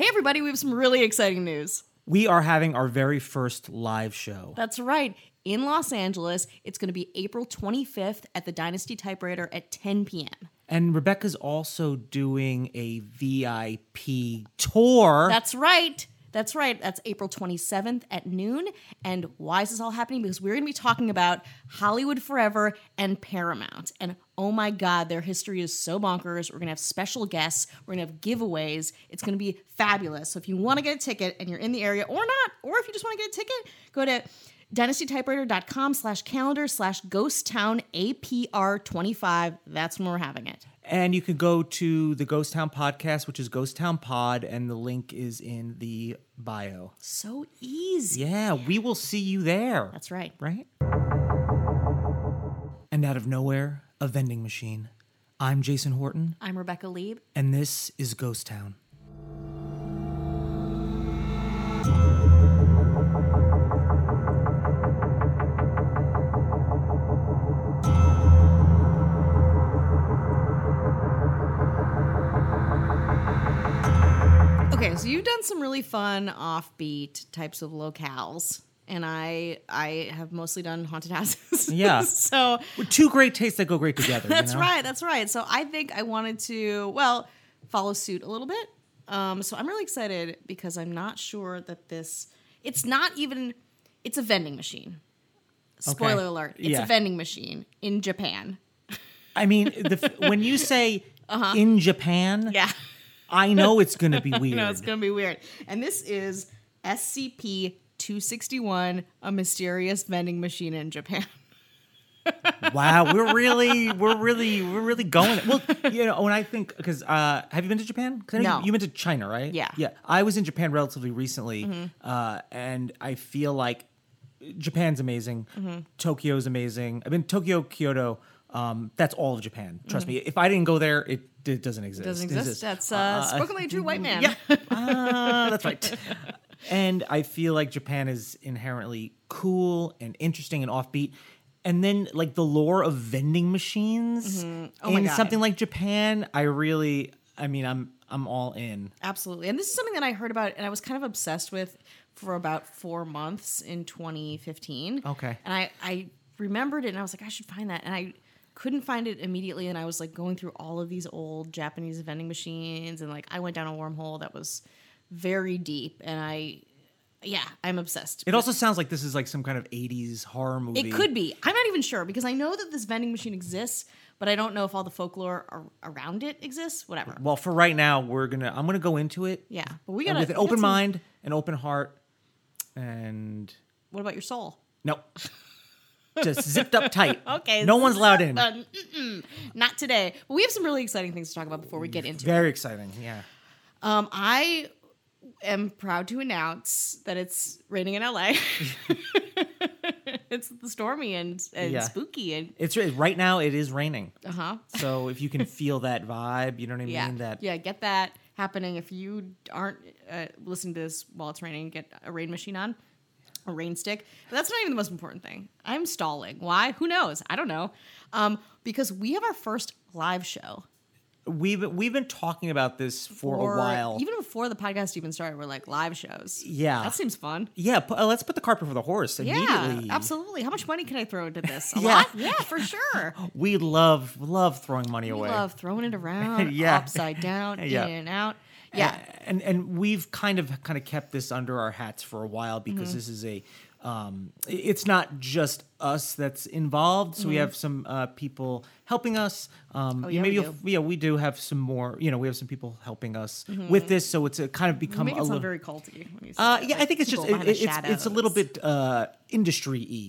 Hey, everybody, we have some really exciting news. We are having our very first live show. That's right. In Los Angeles, it's going to be April 25th at the Dynasty Typewriter at 10 p.m. And Rebecca's also doing a VIP tour. That's right. That's right. That's April 27th at noon. And why is this all happening? Because we're going to be talking about Hollywood Forever and Paramount. And oh my God, their history is so bonkers. We're going to have special guests, we're going to have giveaways. It's going to be fabulous. So if you want to get a ticket and you're in the area or not, or if you just want to get a ticket, go to dynastytypewriter.com slash calendar slash ghost town APR 25. That's when we're having it. and you can go to the Ghost Town podcast, which is Ghost Town Pod, and the link is in the bio. So easy. Yeah, we will see you there. That's right. right? And out of nowhere, a vending machine. I'm Jason Horton, I'm Rebecca Leib. and this is Ghost Town. Okay, so you've done some really fun offbeat types of locales, and I I have mostly done haunted houses. Yeah. so two great tastes that go great together. you that's know? right, that's right. So I think I wanted to well follow suit a little bit. Um, so I'm really excited because I'm not sure that this. It's not even. It's a vending machine. Spoiler Okay. alert! It's Yeah. a vending machine in Japan. I mean, the, when you say in Japan, Uh-huh. Yeah. I know it's going to be weird. No, it's gonna be weird. And this is SCP 261, a mysterious vending machine in Japan. wow, we're really, we're really, we're really going. Well, you know, when I think because uh, have you been to Japan? No. you, you went to China, right? Yeah. Mm-hmm. yeah. I was in Japan relatively recently, uh, and I feel like Japan's amazing. Mm-hmm. Tokyo's amazing. I've been Tokyo, Kyoto. Um, that's all of Japan. Trust Mm-hmm. me. If I didn't go there, it, it doesn't exist. Doesn't It exist. That's uh, spoken like a true white man. Yeah, Ah, that's right. And I feel like Japan is inherently cool and interesting and offbeat. And then like the lore of vending machines mm-hmm. Oh in something like Japan, I really, I mean, I'm I'm all in. Absolutely. And this is something that I heard about and I was kind of obsessed with for about four months in 2015. Okay. And I, I remembered it and I was like, I should find that. And I couldn't find it immediately. And I was like going through all of these old Japanese vending machines. And like I went down a wormhole that was very deep. And I, yeah, I'm obsessed. It also sounds like this is like some kind of 80s horror movie. It could be. I'm not even sure because I know that this vending machine exists, but I don't know if all the folklore ar- around it exists. Whatever. Well, for right now, we're gonna I'm gonna go into it Yeah, but we got with an open mind, an open heart, and What about your soul? no, just zipped up tight. Okay, no one's allowed in. Uh, not today. But we have some really exciting things to talk about before we get into it. Very exciting. Yeah. Um, I am proud to announce that it's raining in LA. it's stormy and, and Yeah. spooky and It's right now. It is raining. uh huh. So if you can feel that vibe, you know what I Yeah, mean. That yeah. Get that. happening if you aren't uh, listening to this while it's raining. Get a rain machine on, a rain stick. But that's not even the most important thing. I'm stalling. Why? Who knows? I don't know. Um, because we have our first live show. We've we've been talking about this for Or a while. Even before the podcast even started, we're like live shows. Yeah. that seems fun. yeah, uh, let's put the carpet before the horse Yeah, absolutely. How much money can I throw into this? A Yeah. lot? Yeah, for sure. We love love throwing money away. We away. love throwing it around, Yeah. upside down, Yeah. in and out. Yeah. and and we've kind of kind of kept this under our hats for a while because Mm-hmm. this is a um it's not just us that's involved so we have some uh people helping us um Mm-hmm. Oh, yeah, maybe we do. yeah we do have some more you know we have some people helping us with this so it's a kind of become a it little very culty when you say uh, yeah, I think it's just it, it's it's a little bit uh, industry y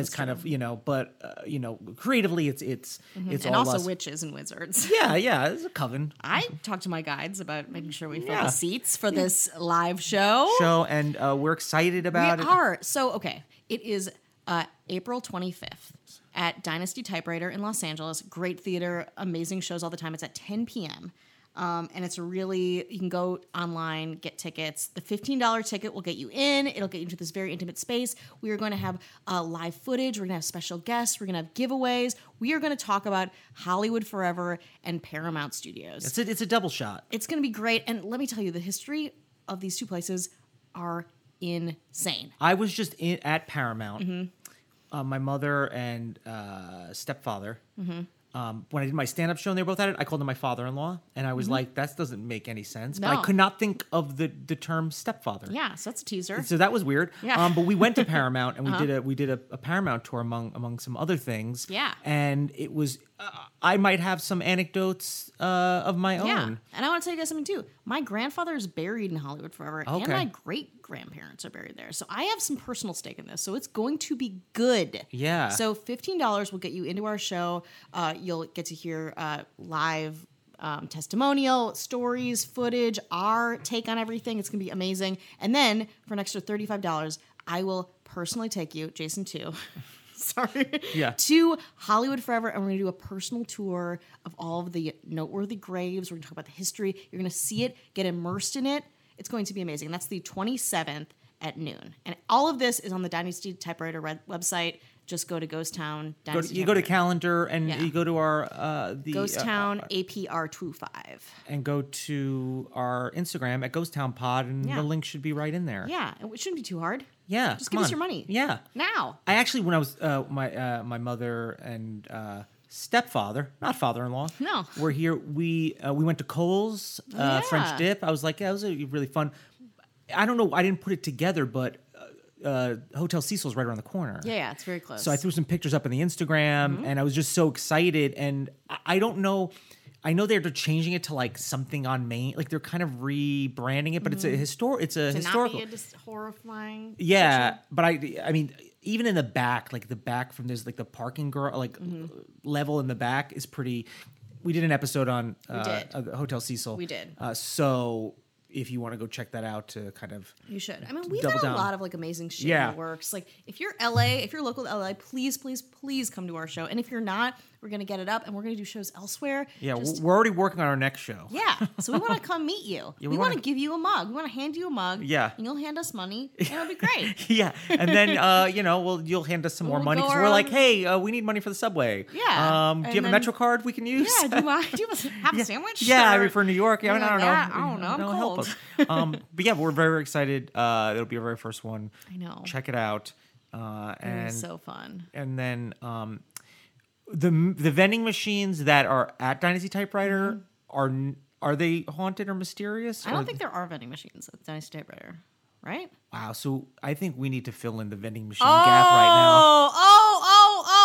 as kind of you know, but uh, you know, creatively it's it's it's Mm-hmm. and all also us. witches and wizards. yeah, yeah, it's a coven I talked to my guides about making sure we fill Yeah. the seats for this live show. show, and uh, we're excited about we it. are. So, okay, it is uh, April 25th at Dynasty Typewriter in Los Angeles. Great theater, amazing shows all the time. It's at 10 p.m. Um, and it's really, you can go online, get tickets. The $15 ticket will get you in. It'll get you into this very intimate space. We are going to have uh, live footage. We're going to have special guests. We're going to have giveaways. We are going to talk about Hollywood Forever and Paramount Studios. It's a, it's a double shot. It's going to be great. And let me tell you, the history of these two places are insane. I was just in, at Paramount. Mm-hmm. Uh, my mother and uh, stepfather. Mm-hmm. Um, when I did my stand-up show and they were both at it, I called him my father-in-law, and I was like, "That doesn't make any sense." But Mm-hmm. No. I could not think of the the term stepfather. Yeah, so that's a teaser. So that was weird. Yeah. Uh-huh. Um, but we went to Paramount and we did a we did a, a Paramount tour among among some other things. Yeah. And it was I might have some anecdotes uh, of my own. Yeah. And I want to tell you guys something too. My grandfather is buried in Hollywood forever, and my great grandparents are buried there. So I have some personal stake in this. So it's going to be good. Yeah. So $15 will get you into our show. Uh, you'll get to hear uh, live. Um, testimonial, stories, footage, our take on everything. It's gonna be amazing. And then for an extra $35, I will personally take you, Jason too. Sorry. Yeah. To Hollywood Forever, and we're gonna do a personal tour of all of the noteworthy graves. We're gonna talk about the history. You're gonna see it, get immersed in it. It's going to be amazing. And that's the 27th at noon. And all of this is on the Dynasty Typewriter red- website. Just go to Ghost Town. Go to, you go to calendar and Yeah. you go to our uh, the Ghost uh, Town APR 25. and go to our Instagram at Ghost Town Pod and Yeah. the link should be right in there. Yeah, it shouldn't be too hard. Yeah. Just give us your money. Yeah. Now. I actually, when I was uh, my uh, my mother and uh, stepfather, not father-in-law, No. were here. We uh, we went to Cole's uh, Yeah. French dip. I was like, yeah, it was a really fun. I don't know. I didn't put it together, but uh, uh, Hotel Cecil's right around the corner. Yeah, yeah, it's very close. So I threw some pictures up on the Instagram, and I was just so excited. And I, I don't know. I know they're changing it to like something on Main, like they're kind of rebranding it, but it's a histor. It's a to historical. not be a dis- horrifying. Yeah, but I, I mean, even in the back, like the back from there's like the parking girl, like Mm-hmm. level in the back is pretty. We did an episode on uh, uh, Hotel Cecil. We did. Uh, so if you want to go check that out to kind of You should. I mean, we've got a down. lot of like amazing shit Yeah. works. Like, if you're LA, if you're local to LA, please, please, please come to our show. And if you're not, we're gonna get it up and we're gonna do shows elsewhere. yeah, Just- we're already working on our next show. yeah. So we want to come meet you. we we want to give you a mug. We want to hand you a mug. Yeah. And you'll hand us money. And it'll be great. yeah, and then uh, you know, well, you'll hand us some more We'll money because we're like, hey, uh, we need money for the subway. Yeah, Um, do you have a then- Metro card we can use? yeah. Do I. Do you to have a sandwich? Yeah, I Or- mean, for New York. Yeah, I, mean, I don't know. Yeah, I don't know, I'm No, help cold. us. um, but yeah, we're very excited. Uh, it'll be our very first one. I know. Check it out. Uh, and so fun. and then um, the the vending machines that are at Dynasty Typewriter are n- are they haunted or mysterious? Mm-hmm. I don't think there are vending machines at Dynasty Typewriter, right? Wow. So I think we need to fill in the vending machine gap right now. Oh,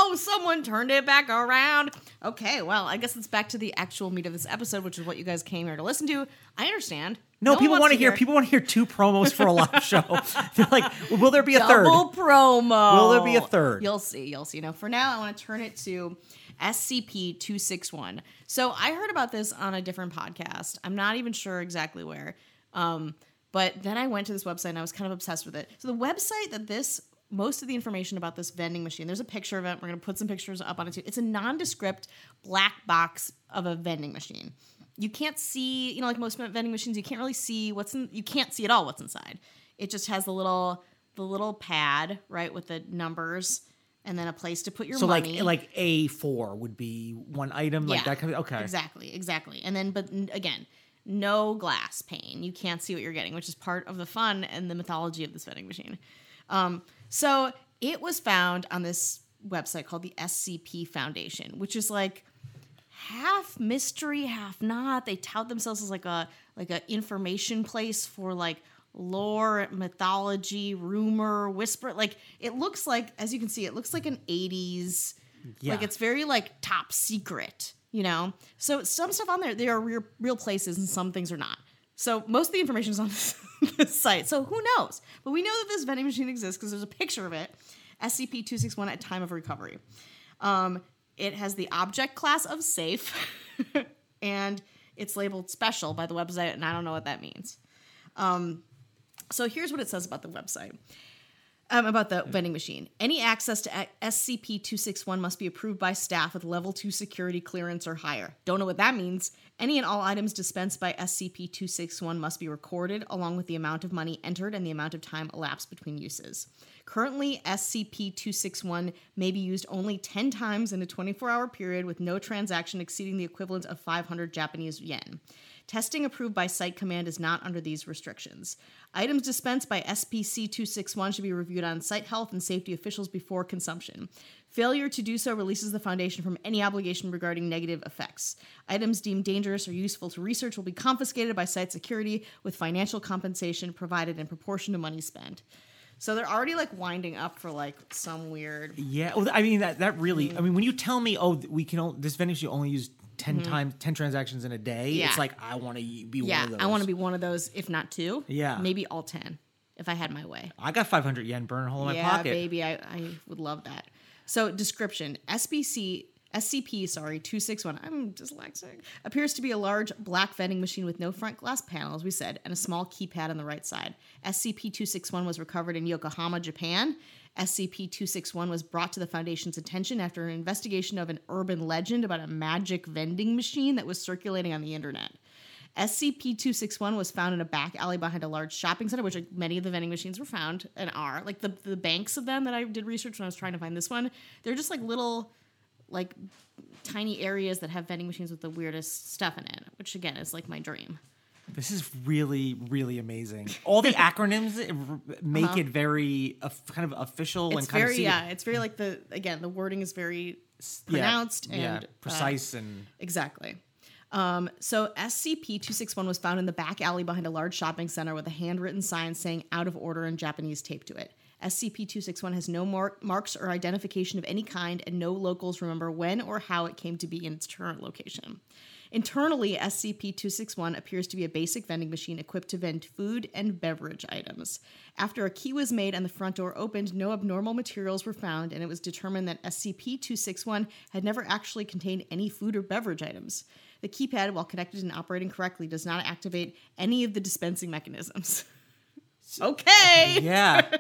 oh, someone turned it back around. Okay, well, I guess it's back to the actual meat of this episode, which is what you guys came here to listen to. I understand. No, one people want to hear. People want to hear two promos for a live show. They're like, will there be a third? double promo. Will there be a third? You'll see. You'll see. Now, for now, I want to turn it to SCP 261. So I heard about this on a different podcast. I'm not even sure exactly where. Um, but then I went to this website and I was kind of obsessed with it. So the website that this most of the information about this vending machine. There's a picture of it. We're going to put some pictures up on it too. It's a nondescript black box of a vending machine. you can't see, you know, like most vending machines, you can't really see what's in. You can't see at all what's inside. It just has the little the little pad right with the numbers and then a place to put your So money. like like A four would be one item like that kind of okay. Exactly, exactly. And then, but again, no glass pane. You can't see what you're getting, which is part of the fun and the mythology of this vending machine. Um, so it was found on this website called the SCP Foundation, which is like half mystery, half not. They tout themselves as like a like a information place for like lore, mythology, rumor, whisper. Like it looks like, as you can see, it looks like an 80s Yeah. like it's very like top secret, you know. So some stuff on there, they are real, real places, and some things are not. So most of the information is on this, this site. So who knows? But we know that this vending machine exists because there's a picture of it, SCP two six one at time of recovery. Um, it has the object class of safe, and it's labeled special by the website, and I don't know what that means. Um, so here's what it says about the website um, about the vending machine. Any access to SCP 261 must be approved by staff with level 2 security clearance or higher. Don't know what that means. Any and all items dispensed by SCP 261 must be recorded, along with the amount of money entered and the amount of time elapsed between uses. Currently, SCP 261 may be used only 10 times in a 24 hour period with no transaction exceeding the equivalent of 500 Japanese yen. Testing approved by Site Command is not under these restrictions. Items dispensed by SPC 261 should be reviewed on site health and safety officials before consumption. Failure to do so releases the Foundation from any obligation regarding negative effects. Items deemed dangerous or useful to research will be confiscated by site security with financial compensation provided in proportion to money spent. So they're already like winding up for like some weird. Yeah, well, I mean that that really. Hmm. I mean, when you tell me, oh, we can only, this vending machine only use 10 mm-hmm. times, ten transactions in a day. Yeah. It's like I want to be Yeah, one of those. I want to be one of those, if not two. Yeah. maybe all ten, if I had my way. I got 500 yen burn a hole in my yeah, pocket. baby, I, I would love that. So description: SBC. SCP, sorry, 261, I'm dyslexic, appears to be a large black vending machine with no front glass panel, as we said, and a small keypad on the right side. SCP 261 was recovered in Yokohama, Japan. SCP 261 was brought to the Foundation's attention after an investigation of an urban legend about a magic vending machine that was circulating on the internet. SCP 261 was found in a back alley behind a large shopping center, which like, many of the vending machines were found and are. Like the, the banks of them that I did research when I was trying to find this one, they're just like little, like tiny areas that have vending machines with the weirdest stuff in it, which again is like my dream. This is really, really amazing. All the acronyms make it very uh, kind of official Uh-huh. It's and kind very, of yeah, it's very like the, again, the wording is very pronounced yeah, and yeah, uh, precise and Exactly. Um, so SCP 261 was found in the back alley behind a large shopping center with a handwritten sign saying out of order in Japanese taped to it. SCP 261 has no mark- marks or identification of any kind, and no locals remember when or how it came to be in its current location. Internally, SCP 261 appears to be a basic vending machine equipped to vend food and beverage items. After a key was made and the front door opened, no abnormal materials were found, and it was determined that SCP 261 had never actually contained any food or beverage items. The keypad, while connected and operating correctly, does not activate any of the dispensing mechanisms. okay! yeah.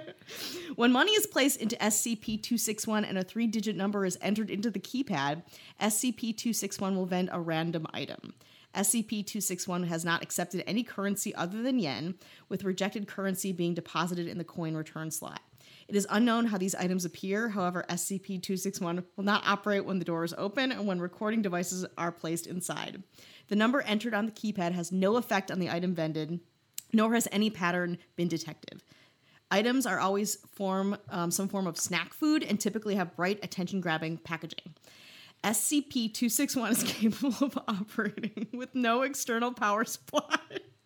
When money is placed into SCP 261 and a three digit number is entered into the keypad, SCP 261 will vend a random item. SCP 261 has not accepted any currency other than yen, with rejected currency being deposited in the coin return slot. It is unknown how these items appear, however, SCP 261 will not operate when the door is open and when recording devices are placed inside. The number entered on the keypad has no effect on the item vended, nor has any pattern been detected. Items are always form um, some form of snack food and typically have bright, attention-grabbing packaging. SCP-261 is capable of operating with no external power supply.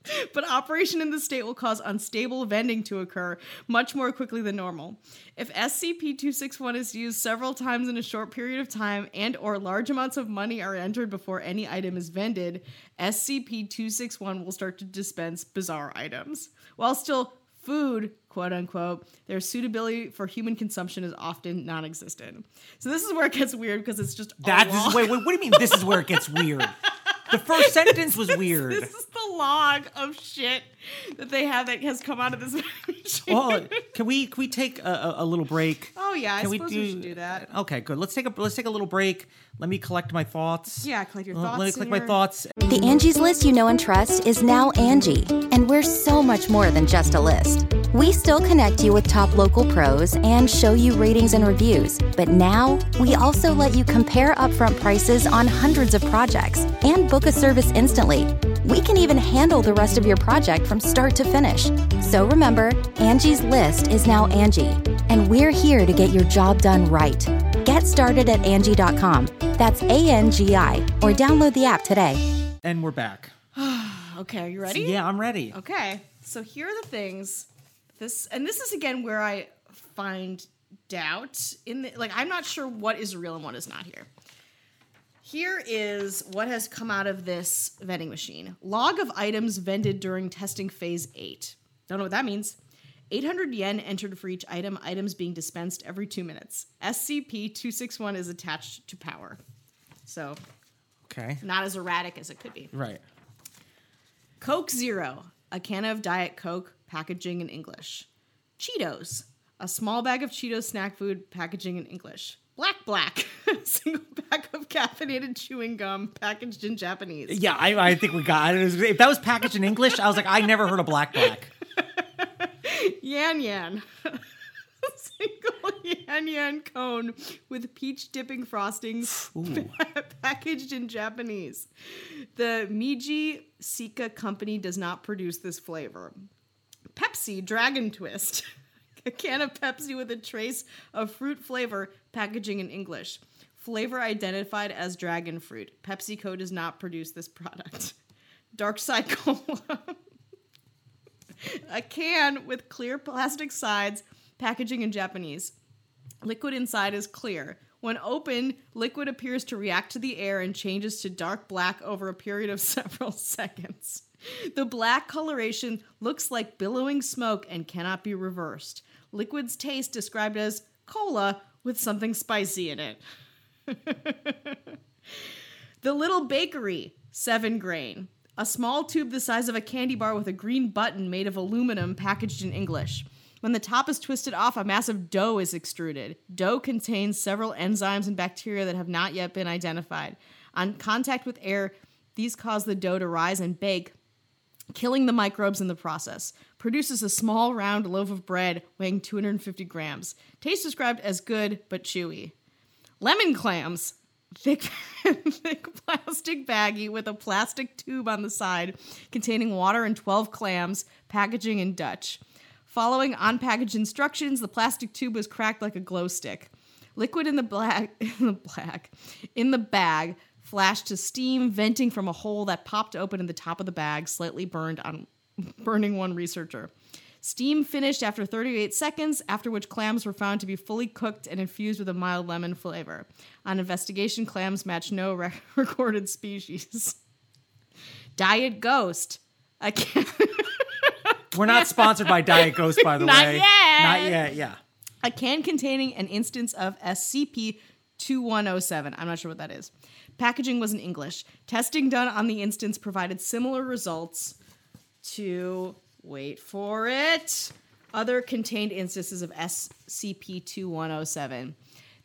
But operation in the state will cause unstable vending to occur much more quickly than normal. If SCP-261 is used several times in a short period of time and or large amounts of money are entered before any item is vended, SCP-261 will start to dispense bizarre items. While still food, quote unquote, their suitability for human consumption is often non-existent. So this is where it gets weird because it's just That is wait, wait. What do you mean? This is where it gets weird. The first sentence was weird. This is the log of shit that they have that has come out of this machine. Well, can we can we take a, a, a little break? oh yeah, I Can suppose we, should do that. Okay, good. Let's take a let's take a little break. let me collect my thoughts. Yeah, collect your Let- Let me collect and my thoughts. The Angie's list you know and trust is now Angi, and we're so much more than just a list. We still connect you with top local pros and show you ratings and reviews, but now we also let you compare upfront prices on hundreds of projects and book a service instantly. We can even handle the rest of your project from start to finish. So remember, Angie's list is now Angi, and we're here to get your job done right. Get started at Angi.com. That's A N G I, or download the app today. And we're back. Okay, are you ready? Yeah, I'm ready. Okay, so here are the things. This and this is again where I find doubt in the like I'm not sure what is real and what is not here. Here is what has come out of this vending machine. Log of items vended during testing phase 8. Don't know what that means. 800 yen entered for each item, items being dispensed every 2 minutes. SCP 261 is attached to power. So, Okay. not as erratic as it could be. Right. Coke Zero, a can of Diet Coke, packaging in English. Cheetos, a small bag of Cheetos snack food, packaging in English. Black Black, single pack of caffeinated chewing gum, packaged in Japanese. Yeah, I, I think we got it. If that was packaged in English, I was like, I never heard of black black. Yan Yan, single Yan Yan cone with peach dipping frosting, packaged in Japanese. The Meiji Seika company does not produce this flavor. Pepsi Dragon Twist. A can of Pepsi with a trace of fruit flavor, packaging in English. Flavor identified as dragon fruit. PepsiCo does not produce this product. Dark Side Cola. a can with clear plastic sides, packaging in Japanese. Liquid inside is clear. When opened, liquid appears to react to the air and changes to dark black over a period of several seconds. The black coloration looks like billowing smoke and cannot be reversed. Liquid's taste described as cola with something spicy in it. The Little Bakery, 7 grain. A small tube the size of a candy bar with a green button made of aluminum packaged in English. When the top is twisted off, a massive dough is extruded. Dough contains several enzymes and bacteria that have not yet been identified. On contact with air, these cause the dough to rise and bake, killing the microbes in the process. Produces a small round loaf of bread weighing 250 grams. Taste described as good but chewy. Lemon clams. Thick, thick plastic baggie with a plastic tube on the side containing water and 12 clams, packaging in Dutch. Following on-package instructions, the plastic tube was cracked like a glow stick. Liquid in the black in the black in the bag flashed to steam venting from a hole that popped open in the top of the bag, slightly burned on burning one researcher. Steam finished after 38 seconds, after which clams were found to be fully cooked and infused with a mild lemon flavor. On investigation, clams match no re- recorded species. Diet Ghost. I can't. We're not sponsored by Diet Ghost, by the Not way. yet. Not yet. Yeah. a can containing an instance of SCP 2107. I'm not sure what that is. Packaging was in English. Testing done on the instance provided similar results to, wait for it, other contained instances of SCP 2107.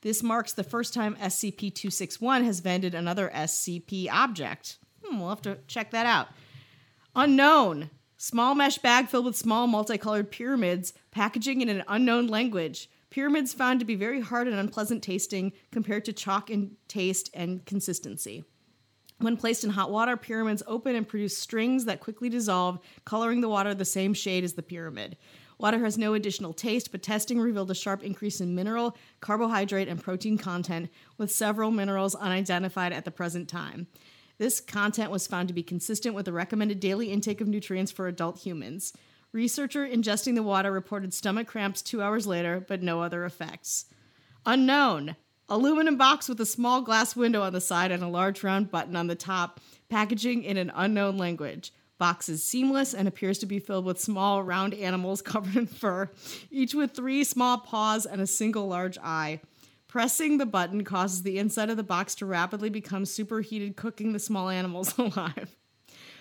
This marks the first time SCP 261 has vended another SCP object. Hmm, we'll have to check that out. Unknown. Small mesh bag filled with small multicolored pyramids, packaging in an unknown language. Pyramids found to be very hard and unpleasant tasting compared to chalk in taste and consistency. When placed in hot water, pyramids open and produce strings that quickly dissolve, coloring the water the same shade as the pyramid. Water has no additional taste, but testing revealed a sharp increase in mineral, carbohydrate, and protein content, with several minerals unidentified at the present time. This content was found to be consistent with the recommended daily intake of nutrients for adult humans. Researcher ingesting the water reported stomach cramps two hours later, but no other effects. Unknown. Aluminum box with a small glass window on the side and a large round button on the top, packaging in an unknown language. Box is seamless and appears to be filled with small round animals covered in fur, each with three small paws and a single large eye. Pressing the button causes the inside of the box to rapidly become superheated, cooking the small animals alive.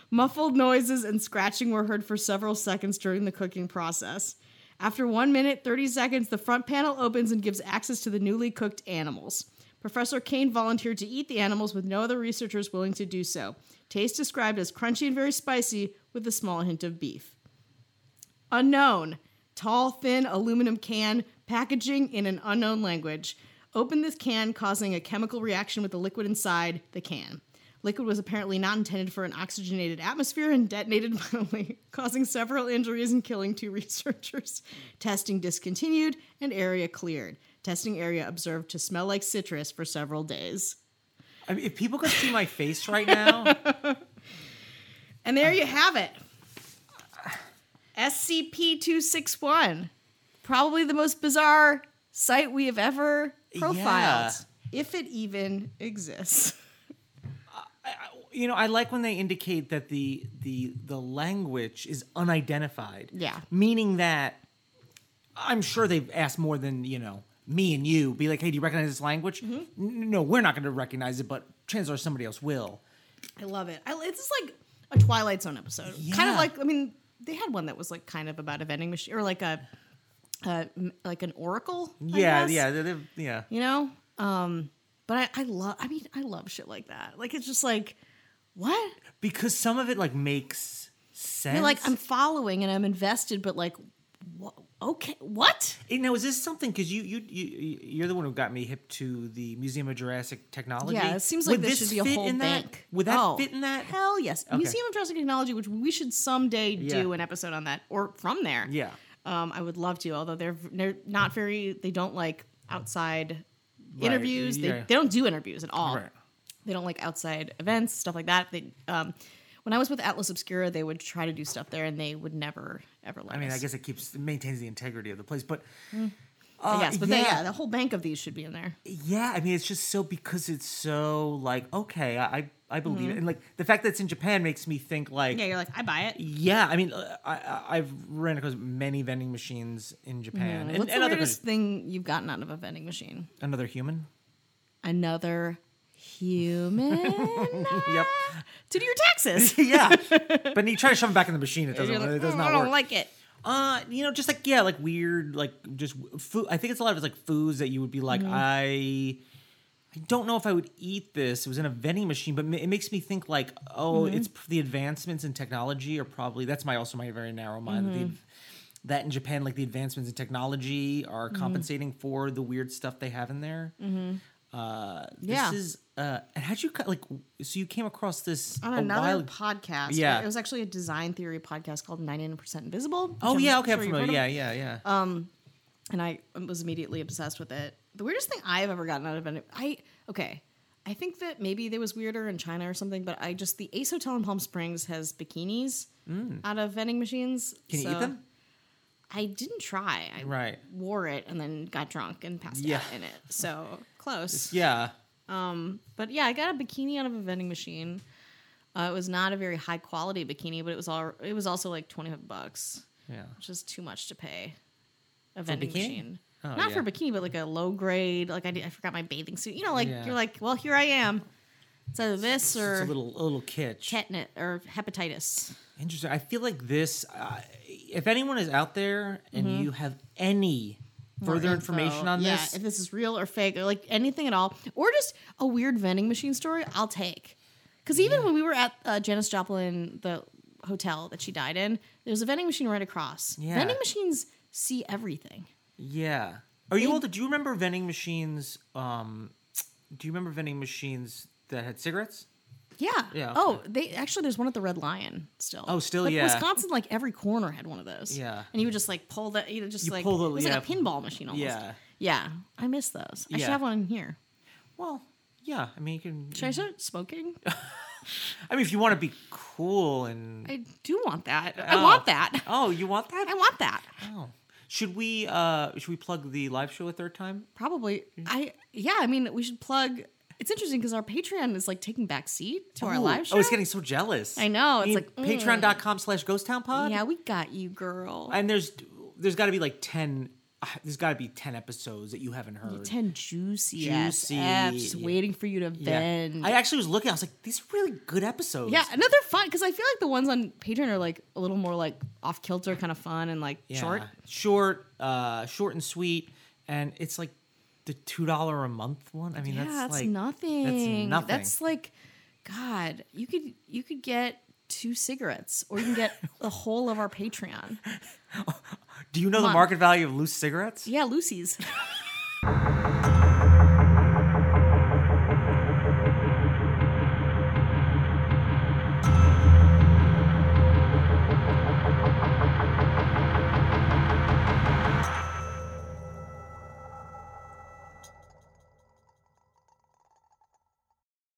Muffled noises and scratching were heard for several seconds during the cooking process. After 1 minute 30 seconds, the front panel opens and gives access to the newly cooked animals. Professor Kane volunteered to eat the animals with no other researchers willing to do so. Taste described as crunchy and very spicy with a small hint of beef. Unknown. Tall, thin aluminum can, packaging in an unknown language. Open this can, causing a chemical reaction with the liquid inside the can. Liquid was apparently not intended for an oxygenated atmosphere and detonated violently, causing several injuries and killing two researchers. Testing discontinued and area cleared. Testing area observed to smell like citrus for several days. I mean, if people could see my face right now, And there you have it. SCP 261. Probably the most bizarre site we have ever profiled, Yeah. if it even exists. You know, I like when they indicate that the the the language is unidentified. Yeah. meaning that I'm sure they've asked more than you know me and you. Be like, hey, do you recognize this language? Mm-hmm. No, we're not going to recognize it, but chances are somebody else will. I love it. I, it's just like a Twilight Zone episode. Kind of like, I mean, they had one that was like kind of about a vending machine or like a, uh, like an oracle. I yeah, guess. yeah, yeah. You know? Um, but I, I love, I mean, I love shit like that. Like, it's just like, what? Because some of it like makes sense. You're like, I'm following and I'm invested, but like, wha- okay, what? Hey, now is this something? Because you you you you're the one who got me hip to the Museum of Jurassic Technology. Yeah, it seems like Would this should be a fit whole in that? bank. Would that Oh, fit in that? Hell yes. Okay. Museum of Jurassic Technology, which we should someday do an episode on that or from there. Yeah. Um, I would love to, although they're they're not very they don't like outside interviews. They yeah. they don't do interviews at all. Right. They don't like outside events, stuff like that. They um when I was with Atlas Obscura, they would try to do stuff there and they would never ever let I mean, us. I guess it keeps it maintains the integrity of the place, but I guess, but yeah. They, yeah, the whole bank of these should be in there. yeah, I mean, it's just so because it's so like okay, I I, believe it, and like the fact that it's in Japan makes me think like Mm-hmm. Yeah, you're like, I buy it. yeah, I mean, uh, I, I I've ran across many vending machines in Japan and, What's and the weirdest thing you've gotten out of a vending machine? another human. Another human Yep. to do your taxes. yeah, but you try to shove them back in the machine, it doesn't. Like, it does "Mm, not I don't work. like it. Uh, you know, just like yeah, like weird, like just food. I think it's a lot of it's like foods that you would be like, Mm-hmm. I, I don't know if I would eat this. It was in a vending machine, but it makes me think like, oh, Mm-hmm. it's the advancements in technology are probably that's my also my very narrow mind. Mm-hmm. The, that in Japan, like the advancements in technology are Mm-hmm. compensating for the weird stuff they have in there. Uh, this Yeah. is uh, and how'd you like? So you came across this On another while- podcast. Yeah. It was actually a design theory podcast called 99% Invisible. Oh I'm yeah, okay, I'm familiar. heard Yeah, yeah, Um, And I was immediately obsessed with it. The weirdest thing I've ever gotten out of it, I, okay. I think that maybe there was weirder in China or something, but I just, the Ace Hotel in Palm Springs has bikinis out of vending machines. Mm. Can you eat so them? I didn't try. I Right. wore it and then got drunk and passed Yeah. out in it. So close. yeah. But yeah, I got a bikini out of a vending machine. Uh, it was not a very high quality bikini, but it was all. It was also like twenty five bucks, Yeah. which is too much to pay. A vending machine, Oh, not for yeah. bikini, but like a low grade. Like I, did, I forgot my bathing suit. You know, like Yeah. you're like, well, here I am. It's either this It's a or little a little kitsch. tetanus or hepatitis. Interesting. I feel like this. Uh, if anyone is out there and you have any further information info. on yeah, this, if this is real or fake or like anything at all, or just a weird vending machine story, I'll take. Because even when we were at uh, Janis Joplin, the hotel that she died in, there was a vending machine right across. Yeah. Vending machines see everything. yeah. Are you old? Do you remember vending machines? Um, do you remember vending machines that had cigarettes? Yeah. Yeah, Oh, they actually there's one at the Red Lion still. Oh, still, Like, yeah. Wisconsin, like every corner had one of those. Yeah. And you would just like pull that, you know, just You like pull the- it was like a pinball machine almost. Yeah. Yeah. I miss those. I should have one in here. Well, yeah. I mean, you can. Should I start smoking? I mean, if you want to be cool and. I do want that. I Oh. want that. Oh, you want that? I want that. Oh. Should we? uh Should we plug the live show a third time? Probably. I yeah. I mean, we should plug. It's interesting because our Patreon is like taking back seat to our Ooh, live show. Oh, it's getting so jealous. I know, it's like, mean patreon.com slash ghost town pod. yeah, we got you, girl. and there's there's got to be like 10 uh, there's got to be 10 episodes that you haven't heard Ten juicy, Juicy. juicy, just waiting for you to yeah i actually was looking i was like these are really good episodes yeah, and they're fun because I feel like the ones on Patreon are like a little more like off kilter, kind of fun and like Yeah. short. short uh short and sweet and it's like the two dollar a month one. I mean, yeah, that's, that's like nothing. That's nothing. That's like, God, you could you could get two cigarettes, or you can get the whole of our Patreon. Do you know the on. market value of loose cigarettes? Yeah, loosies.